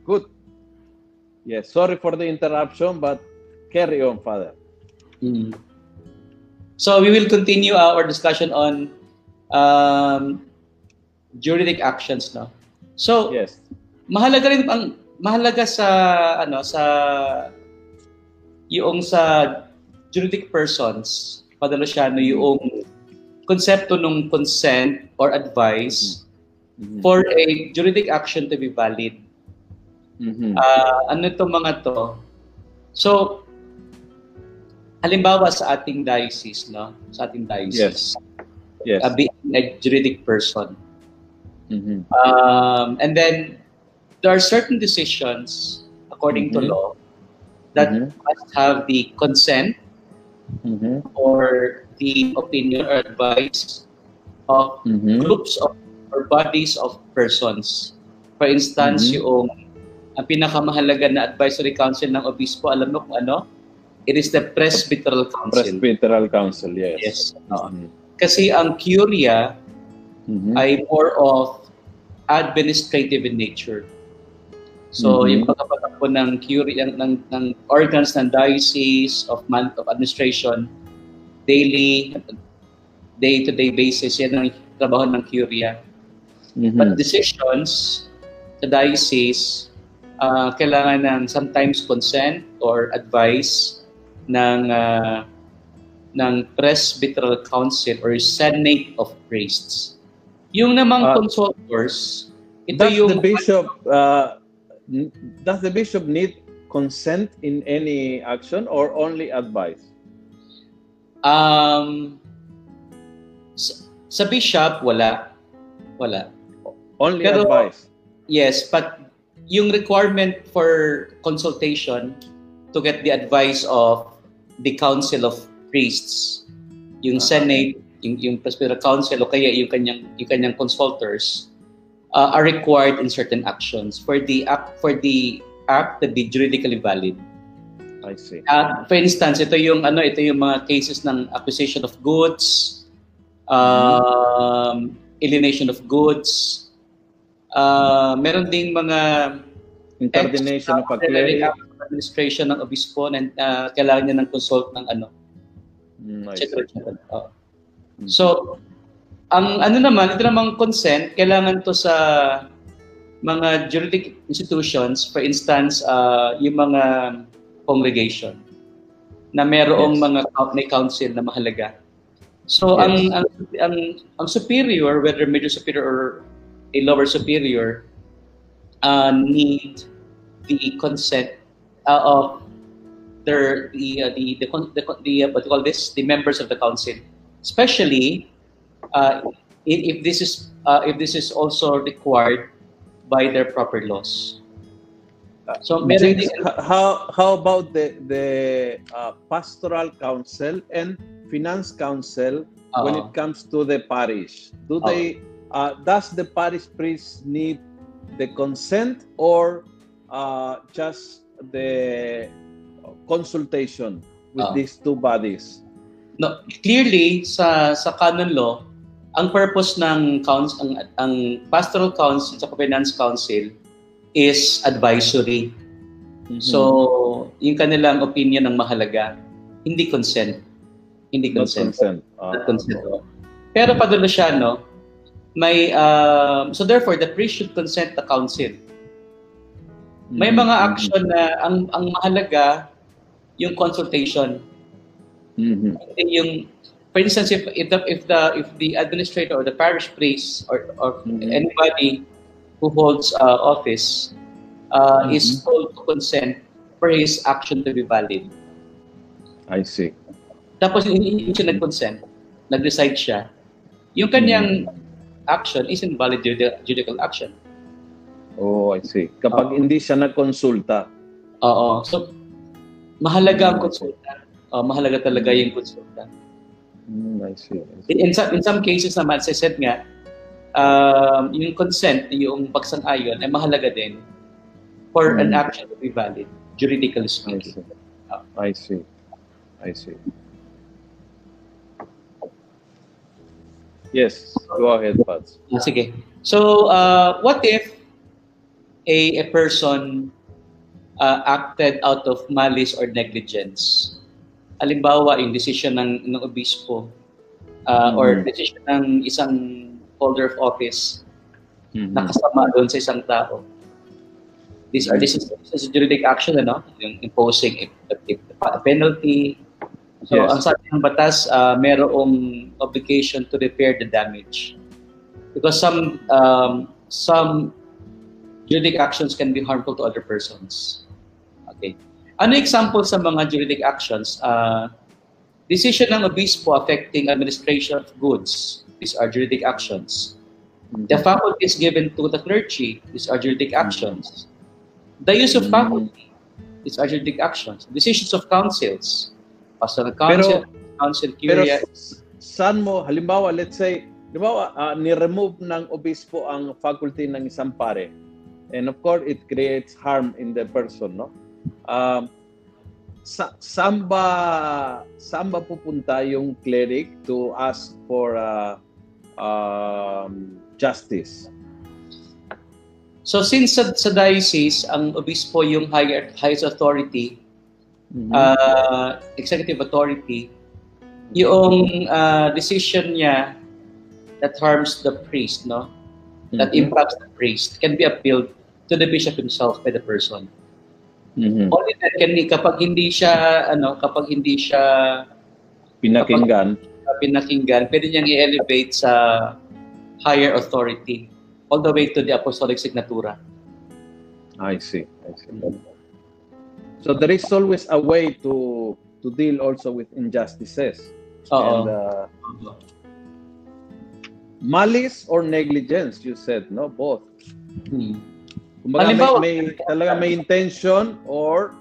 Good. Yes, sorry for the interruption, but carry on, Father. Mm. So we will continue our discussion on um, juridic actions, no? So Yes. mahalaga rin ang mahalaga sa ano sa yung sa juridic persons, Padalosiano, yung konsepto ng consent or advice Mhm. for a juridic action to be valid. Mhm. Ah, ano itong mga to? So, halimbawa sa ating diocese, no? Sa ating diocese, yes. uh, being a juridic person. Mhm. Um, and then, there are certain decisions, according to Mhm. law, that Mhm. must have the consent Mhm. or the opinion or advice of Mhm. groups of or bodies of persons. For instance, Mhm. yung ang pinakamahalaga na advisory council ng obispo, alam mo kung ano? It is the presbyteral council. Presbyteral Council, yes. Yes. Mhm. Kasi ang curia Mhm. ay more of administrative in nature. So, Mhm. yung pagkapatakbo ng curia, ng, ng organs ng diocese, of month of administration, daily, day-to-day basis, yan ang trabaho ng curia. Mhm. But decisions sa diocese, uh, kailangan ng sometimes consent or advice ng uh, ng presbyteral council or senate of priests. Yung namang Ah, consultors, ito yung the bishop uh, does the bishop need consent in any action or only advice? um sa, sa bishop wala wala. Only Pero- advice. Yes, but yung requirement for consultation to get the advice of the Council of Priests, yung Ah. Senate, yung, yung Presbyteral Council, o kaya yung kanyang, yung kanyang consultors, uh, are required in certain actions for the act for the act to be juridically valid. I see. Uh, for instance, ito yung ano, ito yung mga cases ng acquisition of goods, um, alienation of goods. Uh, meron ding mga Incardination of a extraordinary cleric. act of administration ng obispo na uh, kailangan niya ng consult ng ano, Mm, I see. Oo. Mm. So, ang ano naman, ito namang consent, kailangan to sa mga juridic institutions, for instance, uh, yung mga congregation na merong Yes. mga may council na mahalaga. So Yes. ang, ang ang ang superior whether major superior or a lower superior uh, need the consent uh, of their the uh, the the, the, the uh, what do you call this the members of the council, especially uh, if, this is uh, if this is also required by their proper laws. So, James, how how about the the uh, pastoral council and finance council uh-huh. when it comes to the parish? Do uh-huh. they uh, does the parish priest need the consent or uh, just the consultation with uh-huh. these two bodies? No, clearly sa sa canon law, ang purpose ng council ang, ang pastoral council at finance council is advisory. Mm-hmm. So, yung kanilang opinion ang mahalaga, hindi consent. Hindi consent. Not consent. Uh, Not consent. Uh, Pero padulo siya, no? May, uh, so therefore, the priest should consent the council. May mm-hmm. mga action na ang ang mahalaga yung consultation. Mm-hmm. Yung for instance if if the if the if the administrator or the parish priest or or mm-hmm. anybody who holds uh, office uh, mm-hmm. is told to consent for his action to be valid. I see. Tapos hindi siya nag-consent, nag-decide siya, yung kanyang mm-hmm. action is invalid judicial action. Oh, I see. Kapag uh, hindi siya nagkonsulta. Oo. So, mahalaga ang konsulta. Uh, mahalaga talaga yung konsulta. Mm, I see. I see. In, in, some, in some cases naman, as I said nga, um, yung consent, yung pagsang-ayon ay mahalaga din for mm. an action to be valid, juridically speaking. I see. I see. Yes, go ahead, Pats. Ah, sige. So, uh, what if a, a person uh, acted out of malice or negligence? Halimbawa, yung decision ng, ng obispo uh, mm. or decision ng isang holder of office mm-hmm. nakasama doon sa isang tao. These are this is, this is juridic action ano, yung imposing a, a, a penalty. So yes. ang sabi ng batas, uh, merong obligation to repair the damage. Because some um, some juridic actions can be harmful to other persons. Okay. Ano example sa mga juridic actions? Uh, decision ng obispo affecting administration of goods These are juridic actions. The faculty is given to the clergy. These are juridic actions. The use of faculty. These are juridic actions. Decisions of councils. Pastoral council, pero, council curia. Pero saan mo, halimbawa, let's say, halimbawa, uh, ni-remove ng obispo ang faculty ng isang pare. And of course, it creates harm in the person, no? Um, sa, saan ba, saan ba pupunta yung cleric to ask for uh, um, justice. So since sa, sa diocese, ang obispo yung higher, highest authority, mm-hmm. uh, executive authority, yung uh, decision niya that harms the priest, no? That mm-hmm. impacts the priest can be appealed to the bishop himself by the person. Mm-hmm. Only that can kapag hindi siya ano, kapag hindi siya pinakinggan, kapag, pinakinggan, pwede niyang i-elevate sa higher authority all the way to the apostolic signatura. I see. I see. So there is always a way to to deal also with injustices. Uh-oh. And uh, malice or negligence, you said, no? Both. Hmm. Kumbaga, Halimbawa, may, may, talaga may intention or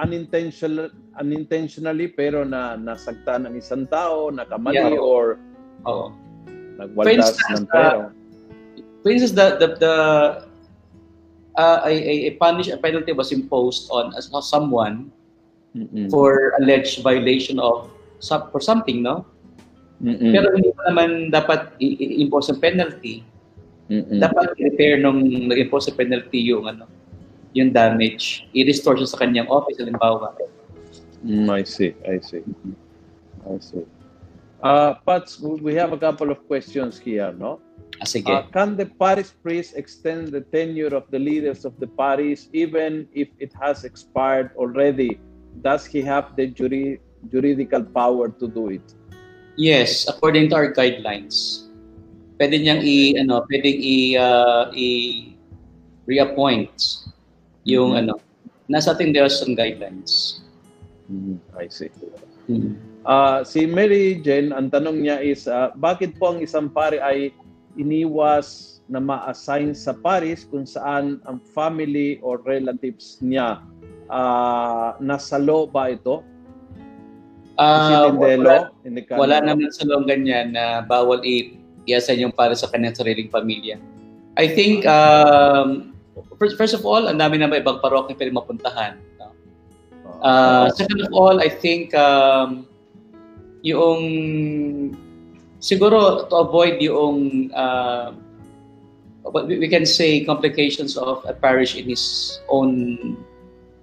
unintentional unintentionally pero na nasagta ng isang tao, nakamali yeah. or oh. nagwaldas ng pera. Uh, for instance, the the, the uh, a, a, punish a penalty was imposed on as someone Mm-mm. for alleged violation of for something, no? Mm-mm. Pero hindi pa naman dapat i-impose ang penalty. Mm-mm. Dapat i-repair nung nag-impose penalty yung ano, yung damage. I-restore siya sa kanyang office, halimbawa. Mm, I see, I see. I see. Uh, Pats, we have a couple of questions here, no? Ah, sige. Uh, can the parish priest extend the tenure of the leaders of the parish even if it has expired already? Does he have the juri- juridical power to do it? Yes, according to our guidelines. Pwede niyang i ano, pwedeng i uh, i reappoint yung mm-hmm. ano, nasa ating there are some guidelines. Mm, I see. Mm-hmm. Uh, si Mary Jane, ang tanong niya is, uh, bakit po ang isang pare ay iniwas na ma-assign sa paris kung saan ang family or relatives niya uh, nasa law ba ito? Uh, wala, wala naman sa law ganyan na bawal i- i-assign yung para sa kanyang sariling pamilya. I think, um, first, first of all, ang dami na ibang parokya pwede mapuntahan. No? Uh, second of all, I think um, yung siguro to avoid yung uh, we can say complications of a parish in his own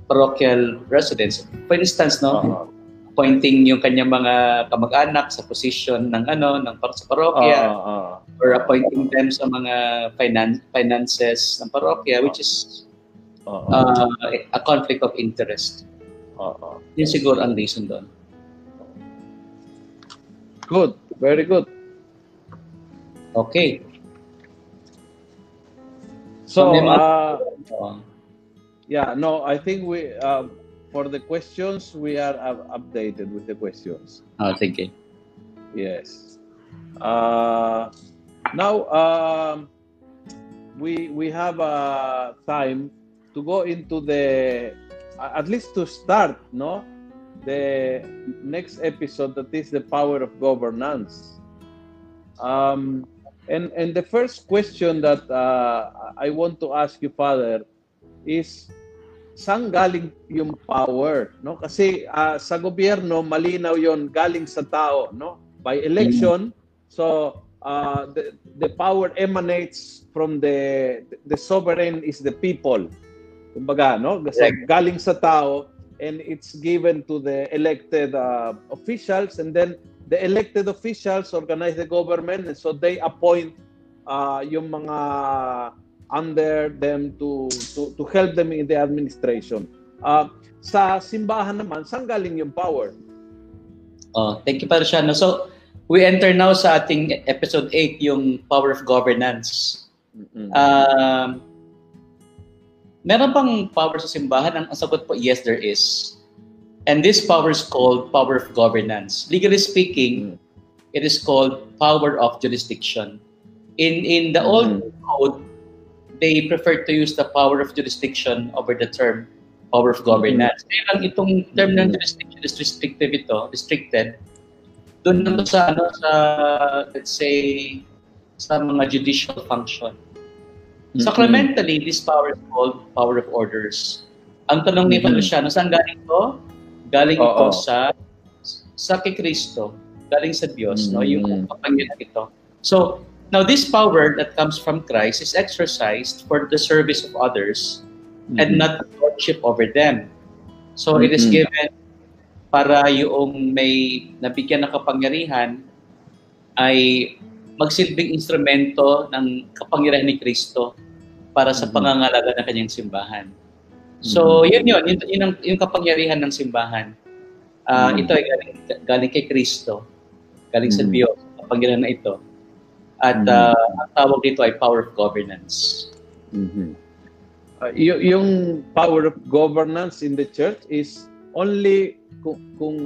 parochial residence. For instance, no, uh-huh. Appointing yung kanyang mga kamag-anak sa position ng ano ng sa parokya uh-huh. or appointing them sa mga finance finances ng parokya which is uh-huh. uh, a conflict of interest. Uh-huh. Yun siguro ang reason doon. Good. Very good. Okay. So, uh, yeah, no, I think we, uh, for the questions, we are uh, updated with the questions. Oh, thank you. Yes. Uh, now, um, we we have a time to go into the, at least to start, no, the next episode that is the power of governance. Um, and and the first question that uh, I want to ask you, Father, is saan galing yung power no? Kasi uh, sa gobyerno malinaw yon galing sa tao no? By election. So uh, the the power emanates from the the sovereign is the people. Kumbaga no? Kasi galing sa tao and it's given to the elected uh, officials and then the elected officials organize the government and so they appoint uh, yung mga under them to to to help them in the administration. Uh, sa simbahan naman, saan galing yung power? Oh, thank you para siya. No? So, we enter now sa ating episode 8, yung power of governance. Mm-hmm. Uh, meron bang power sa simbahan? Ang, ang sagot po, yes, there is. And this power is called power of governance. Legally speaking, mm-hmm. it is called power of jurisdiction. In in the mm-hmm. old code, they prefer to use the power of jurisdiction over the term power of governance. Mm-hmm. Kaya lang itong term ng jurisdiction is restrictive ito, restricted. Doon na sa ano sa let's say sa mga judicial function. Mm-hmm. Sacramentally, this power is called power of orders. Ang tanong ni mm-hmm. Luciano, saan galing to? Galing oh, ito sa sa kay Kristo, galing sa Diyos, mm-hmm. no? Yung kapangyarihan ito. So, Now, this power that comes from Christ is exercised for the service of others mm-hmm. and not lordship over them. So, mm-hmm. it is mm-hmm. given para yung may nabigyan ng kapangyarihan ay magsilbing instrumento ng kapangyarihan ni Kristo para sa mm-hmm. pangangalaga ng kanyang simbahan. So, mm-hmm. yun yun, yun, yun ang, yung kapangyarihan ng simbahan. Uh, mm-hmm. Ito ay galing, galing kay Kristo, galing mm-hmm. sa Diyos, kapangyarihan na ito. At mm-hmm. uh, ang tawag dito ay power of governance. Mm-hmm. Uh, y- yung power of governance in the church is only kung, kung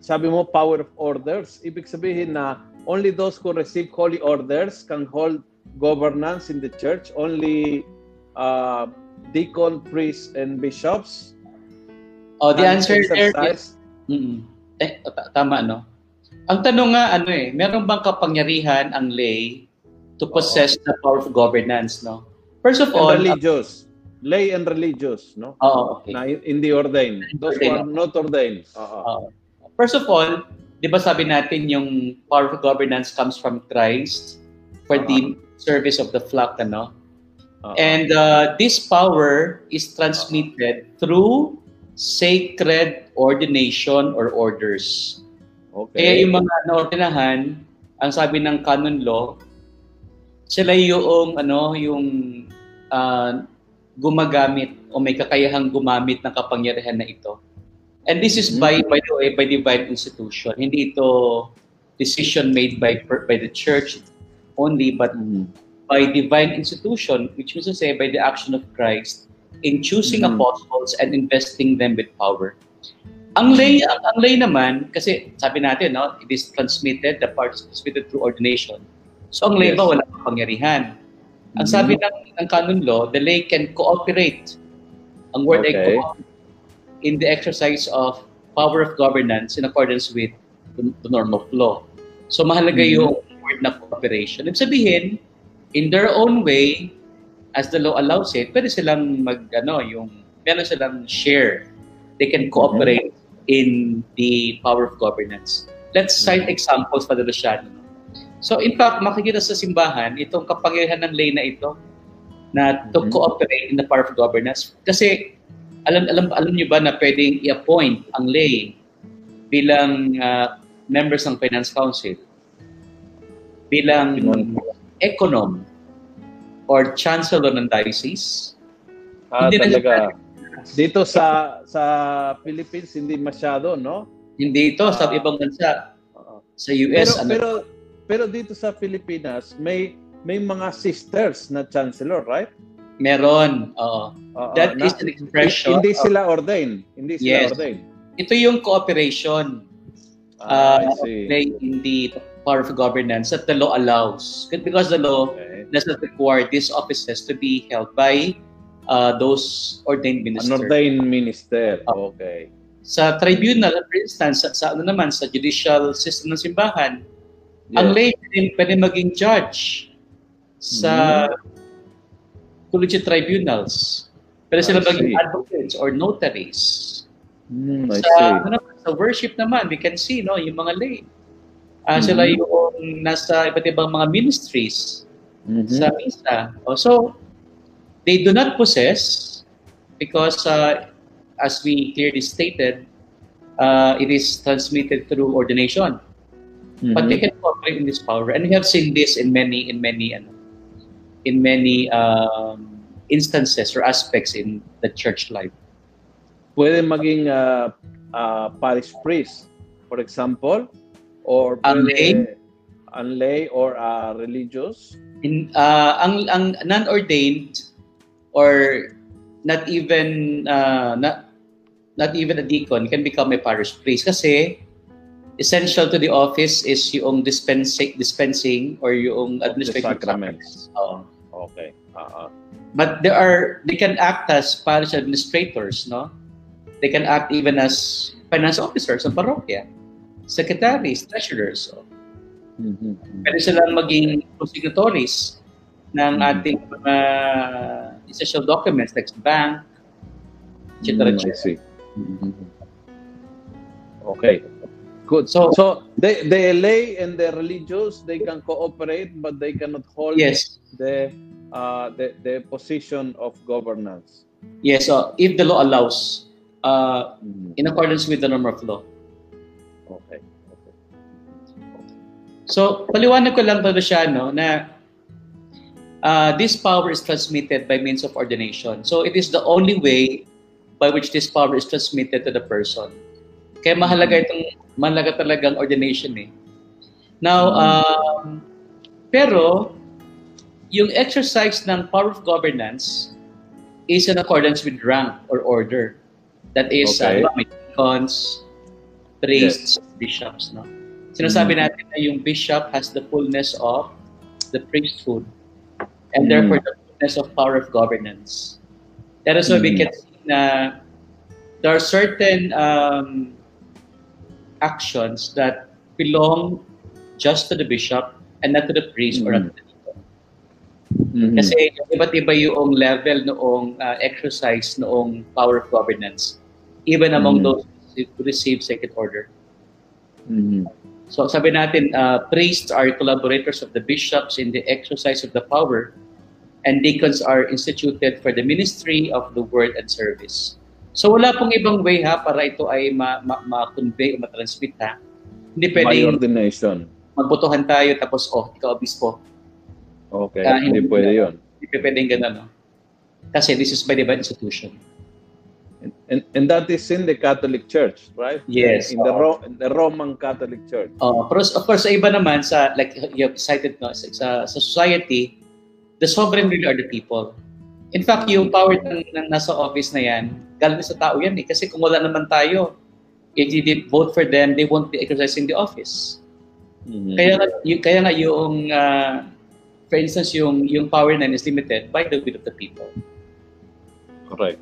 sabi mo power of orders, ibig sabihin na only those who receive holy orders can hold governance in the church. Only uh, deacon, priests, and bishops. Oh, the answer there is... Mm-hmm. Eh, tama, no? Ang tanong nga, ano eh, meron bang kapangyarihan ang lay to possess Oo. the power of governance, no? First of and all, religious. Uh, lay and religious, no? Oo, okay. Na in the ordained. Those who are not ordained. Oo. First of all, di ba sabi natin yung power of governance comes from Christ for Uh-oh. the service of the flock, ano? Uh-oh. And uh, this power is transmitted Uh-oh. through sacred ordination or orders. Okay. Kaya yung mga naordinahan, ang sabi ng canon law, sila yung ano, yung uh, gumagamit o may kakayahang gumamit ng kapangyarihan na ito. And this is by mm-hmm. by the way by divine institution. Hindi ito decision made by by the church only but mm-hmm. by divine institution which means to say by the action of Christ in choosing mm-hmm. apostles and investing them with power. Ang lay, ang, ang lay naman, kasi sabi natin, no, it is transmitted, the part is transmitted through ordination. So ang lay yes. ba wala pang pangyarihan? Ang sabi mm-hmm. ng, ng canon law, the lay can cooperate. Ang word okay. ay cooperate in the exercise of power of governance in accordance with the, the norm of law. So mahalaga mm-hmm. yung word na cooperation. Ibig sabihin, in their own way, as the law allows it, pwede silang mag, ano, yung, meron silang share. They can cooperate mm-hmm in the power of governance. Let's cite mm-hmm. examples, Father Luciano. So in fact, makikita sa simbahan, itong kapangyarihan ng lay na ito, na to mm-hmm. cooperate in the power of governance. Kasi alam alam alam niyo ba na pwedeng i-appoint ang lay bilang uh, members ng finance council bilang econom or chancellor ng diocese ah, hindi talaga. na dito sa sa Philippines hindi masyado, no? Hindi ito sa ibang bansa. Sa US pero, ano? Pero pero dito sa Pilipinas may may mga sisters na chancellor, right? Meron. Oo. Uh, That na, is an expression. Hindi sila ordained. Hindi sila yes. ordained. Ito yung cooperation. Ah, uh, in the power of governance that the law allows. Because the law okay. does not require these offices to be held by uh, those ordained ministers. An ordained minister. Ah. Okay. Sa tribunal, for instance, sa, sa ano naman, sa judicial system ng simbahan, yes. ang lay din pwede maging judge sa mm. collegiate tribunals. Pwede sila maging advocates or notaries. Mm, I sa, see. Ano, sa worship naman, we can see no, yung mga lay. Uh, mm-hmm. Sila yung nasa iba't ibang mga ministries mm-hmm. sa misa. Oh, so, They do not possess because, uh, as we clearly stated, uh, it is transmitted through ordination. Mm-hmm. But they can operate in this power, and we have seen this in many, in many, ano, in many um, instances or aspects in the church life. Pwede maging uh, uh, parish priest, for example, or pwede, unlay or uh, religious. In uh, ang ang non-ordained or not even uh, not not even a deacon can become a parish priest kasi essential to the office is yung dispensing dispensing or yung administrative sacraments. Oh. Okay. Uh-huh. But there are they can act as parish administrators, no? They can act even as finance officers sa parokya, secretaries, treasurers. So. Mm-hmm. Pwede silang maging consignatories ng mm-hmm. ating mga essential documents like bank, etc. Mm, I see. Mm-hmm. Okay. Good. So, so the, the lay and the religious they can cooperate, but they cannot hold yes. the uh, the the position of governance. Yes. So if the law allows, uh, mm-hmm. in accordance with the norm of law. Okay. okay. So paliwanag ko lang ba siya no na uh, this power is transmitted by means of ordination. So it is the only way by which this power is transmitted to the person. Kaya mahalaga itong mahalaga talagang ordination eh. Now, um, pero yung exercise ng power of governance is in accordance with rank or order. That is, okay. uh, may deacons, priests, yes. bishops. No? Sinasabi mm-hmm. natin na yung bishop has the fullness of the priesthood and mm. therefore the fullness of power of governance. That is why mm. we can see na there are certain um, actions that belong just to the bishop and not to the priest mm. or not to the deacon. Mm-hmm. Kasi iba't iba yung level noong uh, exercise noong power of governance even among mm-hmm. those who receive second order. Mm-hmm. So sabi natin, uh, priests are collaborators of the bishops in the exercise of the power and deacons are instituted for the ministry of the word and service. So wala pong ibang way ha para ito ay ma-convey ma- ma- o ma-transmit ha. Hindi pwedeng ordination. Magbotohan tayo tapos oh, ikaw obispo. Okay, uh, hindi, hindi pwede yun. Hindi pwedeng ganun. No? Kasi this is by divine institution. And, and, and that is in the Catholic Church, right? Yes. In the, Ro- in the Roman Catholic Church. Oh, uh, pero of course, sa iba naman, sa, like you have cited, no, sa, sa society, the sovereign really are the people. In fact, yung power ng, ng nasa office na yan, galing sa tao yan eh. Kasi kung wala naman tayo, if you did vote for them, they won't be exercising the office. Mhm. Kaya nga, y- kaya nga yung, uh, for instance, yung, yung power na is limited by the will of the people. Correct.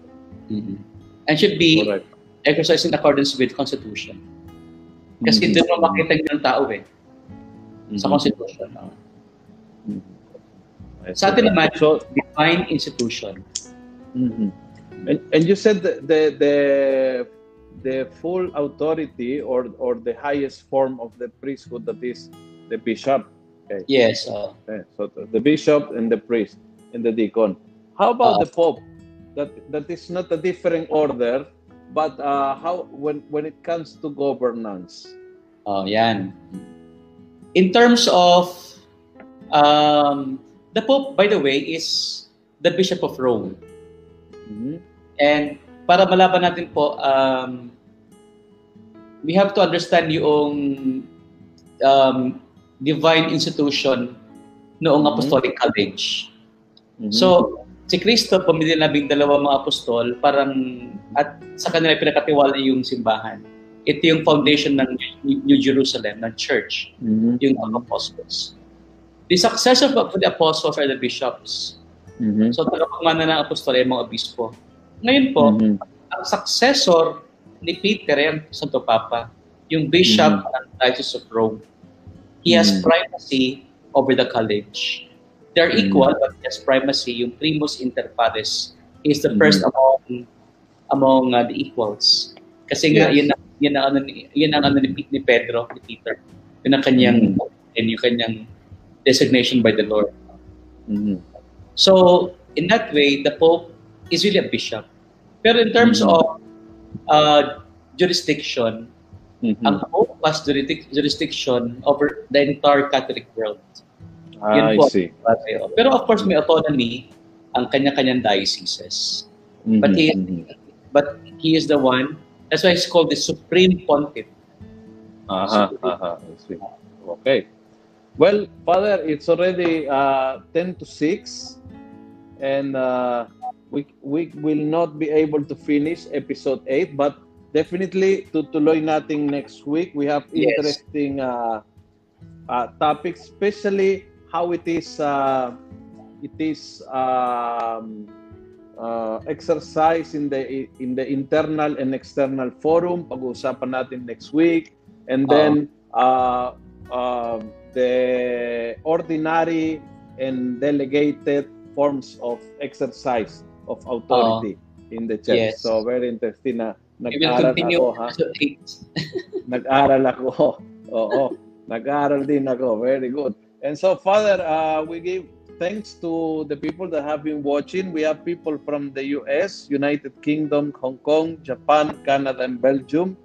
And should be Correct. exercised in accordance with Constitution. Kasi Mhm. doon makita yung tao eh, sa Mhm. Constitution. no? Mhm. Sa atin naman, So, divine institution. Mhm. And, and you said the, the the the full authority or or the highest form of the priesthood that is the bishop. Yes. uh, Okay, so the, bishop and the priest and the deacon. How about Ah. the pope? That that is not a different order, but uh, how when when it comes to governance. oh, yan. In terms of, um, the Pope, by the way, is the Bishop of Rome. Mhm. And para malaban natin po, um, we have to understand yung um, divine institution noong Mhm. Apostolic College. Mhm. So, si Kristo, pumili na labing dalawa mga apostol, parang, at sa kanila pinakatiwala yung simbahan. Ito yung foundation ng New Jerusalem, ng church, Mhm. yung mga apostles. The successor of the apostles are the bishops. Mhm. So, tagapagmana ng apostol ay mga obispo. Ngayon po, Mhm. ang successor ni Peter ay ang Santo Papa, yung bishop Mhm. ng Diocese of Rome. He has Mhm. primacy over the college. They're Mhm. equal, but he has primacy. Yung primus inter pares. He is the Mhm. first among among uh, the equals. Kasi nga, Yes. yun, ang- yun, ang ano, ni- yun ang ano ni, ni Pedro, ni Peter. Yun ang kanyang, Mhm. and yung kanyang designation by the Lord. Mhm. So, in that way, the Pope is really a bishop. Pero in terms Mhm. of uh, jurisdiction, Mhm. ang Pope has jurisdiction over the entire Catholic world. Ah, I po. see. Pero of course, may autonomy ang kanya-kanyang dioceses. But Mhm. he, Mhm. but he is the one, that's why he's called the Supreme Pontiff. Aha, aha, I see. Okay. Well, Father, it's already uh, 10 to 6, and uh, we, we will not be able to finish episode 8, but definitely tutuloy natin next week. We have Yes. interesting uh, uh, topics, especially how it is uh, it is um, uh, exercise in the in the internal and external forum. Pag-uusapan natin next week. And then uh, uh, the ordinary and delegated forms of exercise of authority in the church. Yes. So very interesting na nag-aral ako ha. episode 8. Nag-aral ako. Oo. Nag-aral din ako. Very good. And so Father, uh, we give thanks to the people that have been watching. We have people from the US, United Kingdom, Hong Kong, Japan, Canada, and Belgium.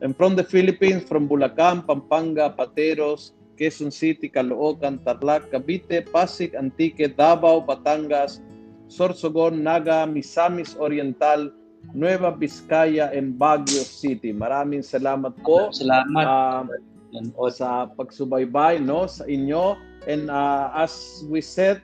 And from the Philippines, from Bulacan, Pampanga, Pateros, Quezon City, Caloocan, Tarlac, Cavite, Pasig, Antique, Davao, Batangas, Sorsogon, Naga, Misamis Oriental, Nueva Vizcaya, and Baguio City. Maraming salamat po Salamat. um, Nanood. sa pagsubaybay no sa inyo and uh, as we said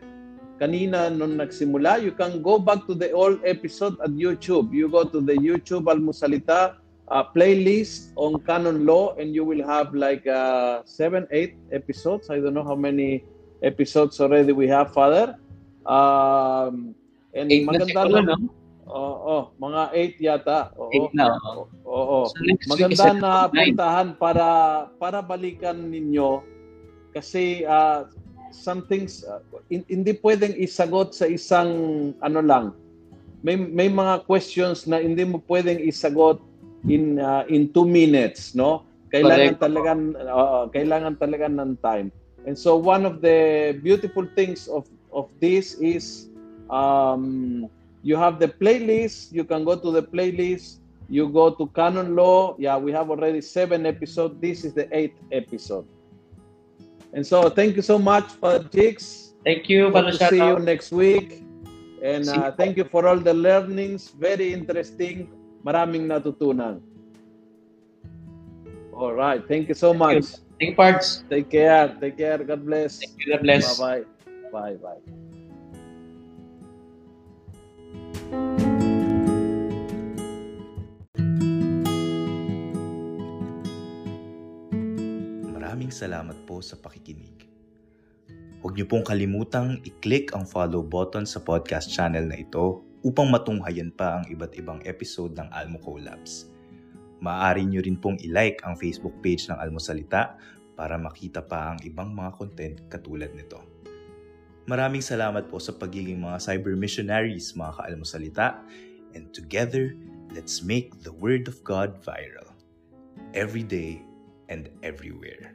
kanina nung nagsimula you can go back to the old episode at YouTube you go to the YouTube Almusalita uh, playlist on canon law and you will have like uh, seven eight episodes I don't know how many episodes already we have father um, and Eight na maganda na no? oo mga eight yata oo Eight na. oh. oo So next week is maganda na episode nine. puntahan para para balikan ninyo kasi uh, some things uh, hin- hindi pwedeng isagot sa isang ano lang may may mga questions na hindi mo pwedeng isagot in uh, in two minutes no? Kailangan Correct. talaga oo, kailangan talaga ng time. And so one of the beautiful things of of this is um, you have the playlist you can go to the playlist you go to canon law. Yeah we have already seven episodes. This is the eighth episode. And so thank you so much Father Jigs Thank you, Hope Father to see you next week. And uh, thank you for all the learnings. Very interesting maraming natutunan. All right. Thank you so Thank you. much. Thank you, Pards. take care. Take care. God bless. Thank you, God bless. bye bye bye bye salamat po sa pakikinig. Huwag niyo pong kalimutang i-click ang follow button sa podcast channel na ito upang matunghayan pa ang iba't ibang episode ng Almo Collabs. Maaari niyo rin pong i-like ang Facebook page ng Almosalita para makita pa ang ibang mga content katulad nito. Maraming salamat po sa pagiging mga cyber missionaries mga kaalmosalita and together, let's make the Word of God viral every day and everywhere.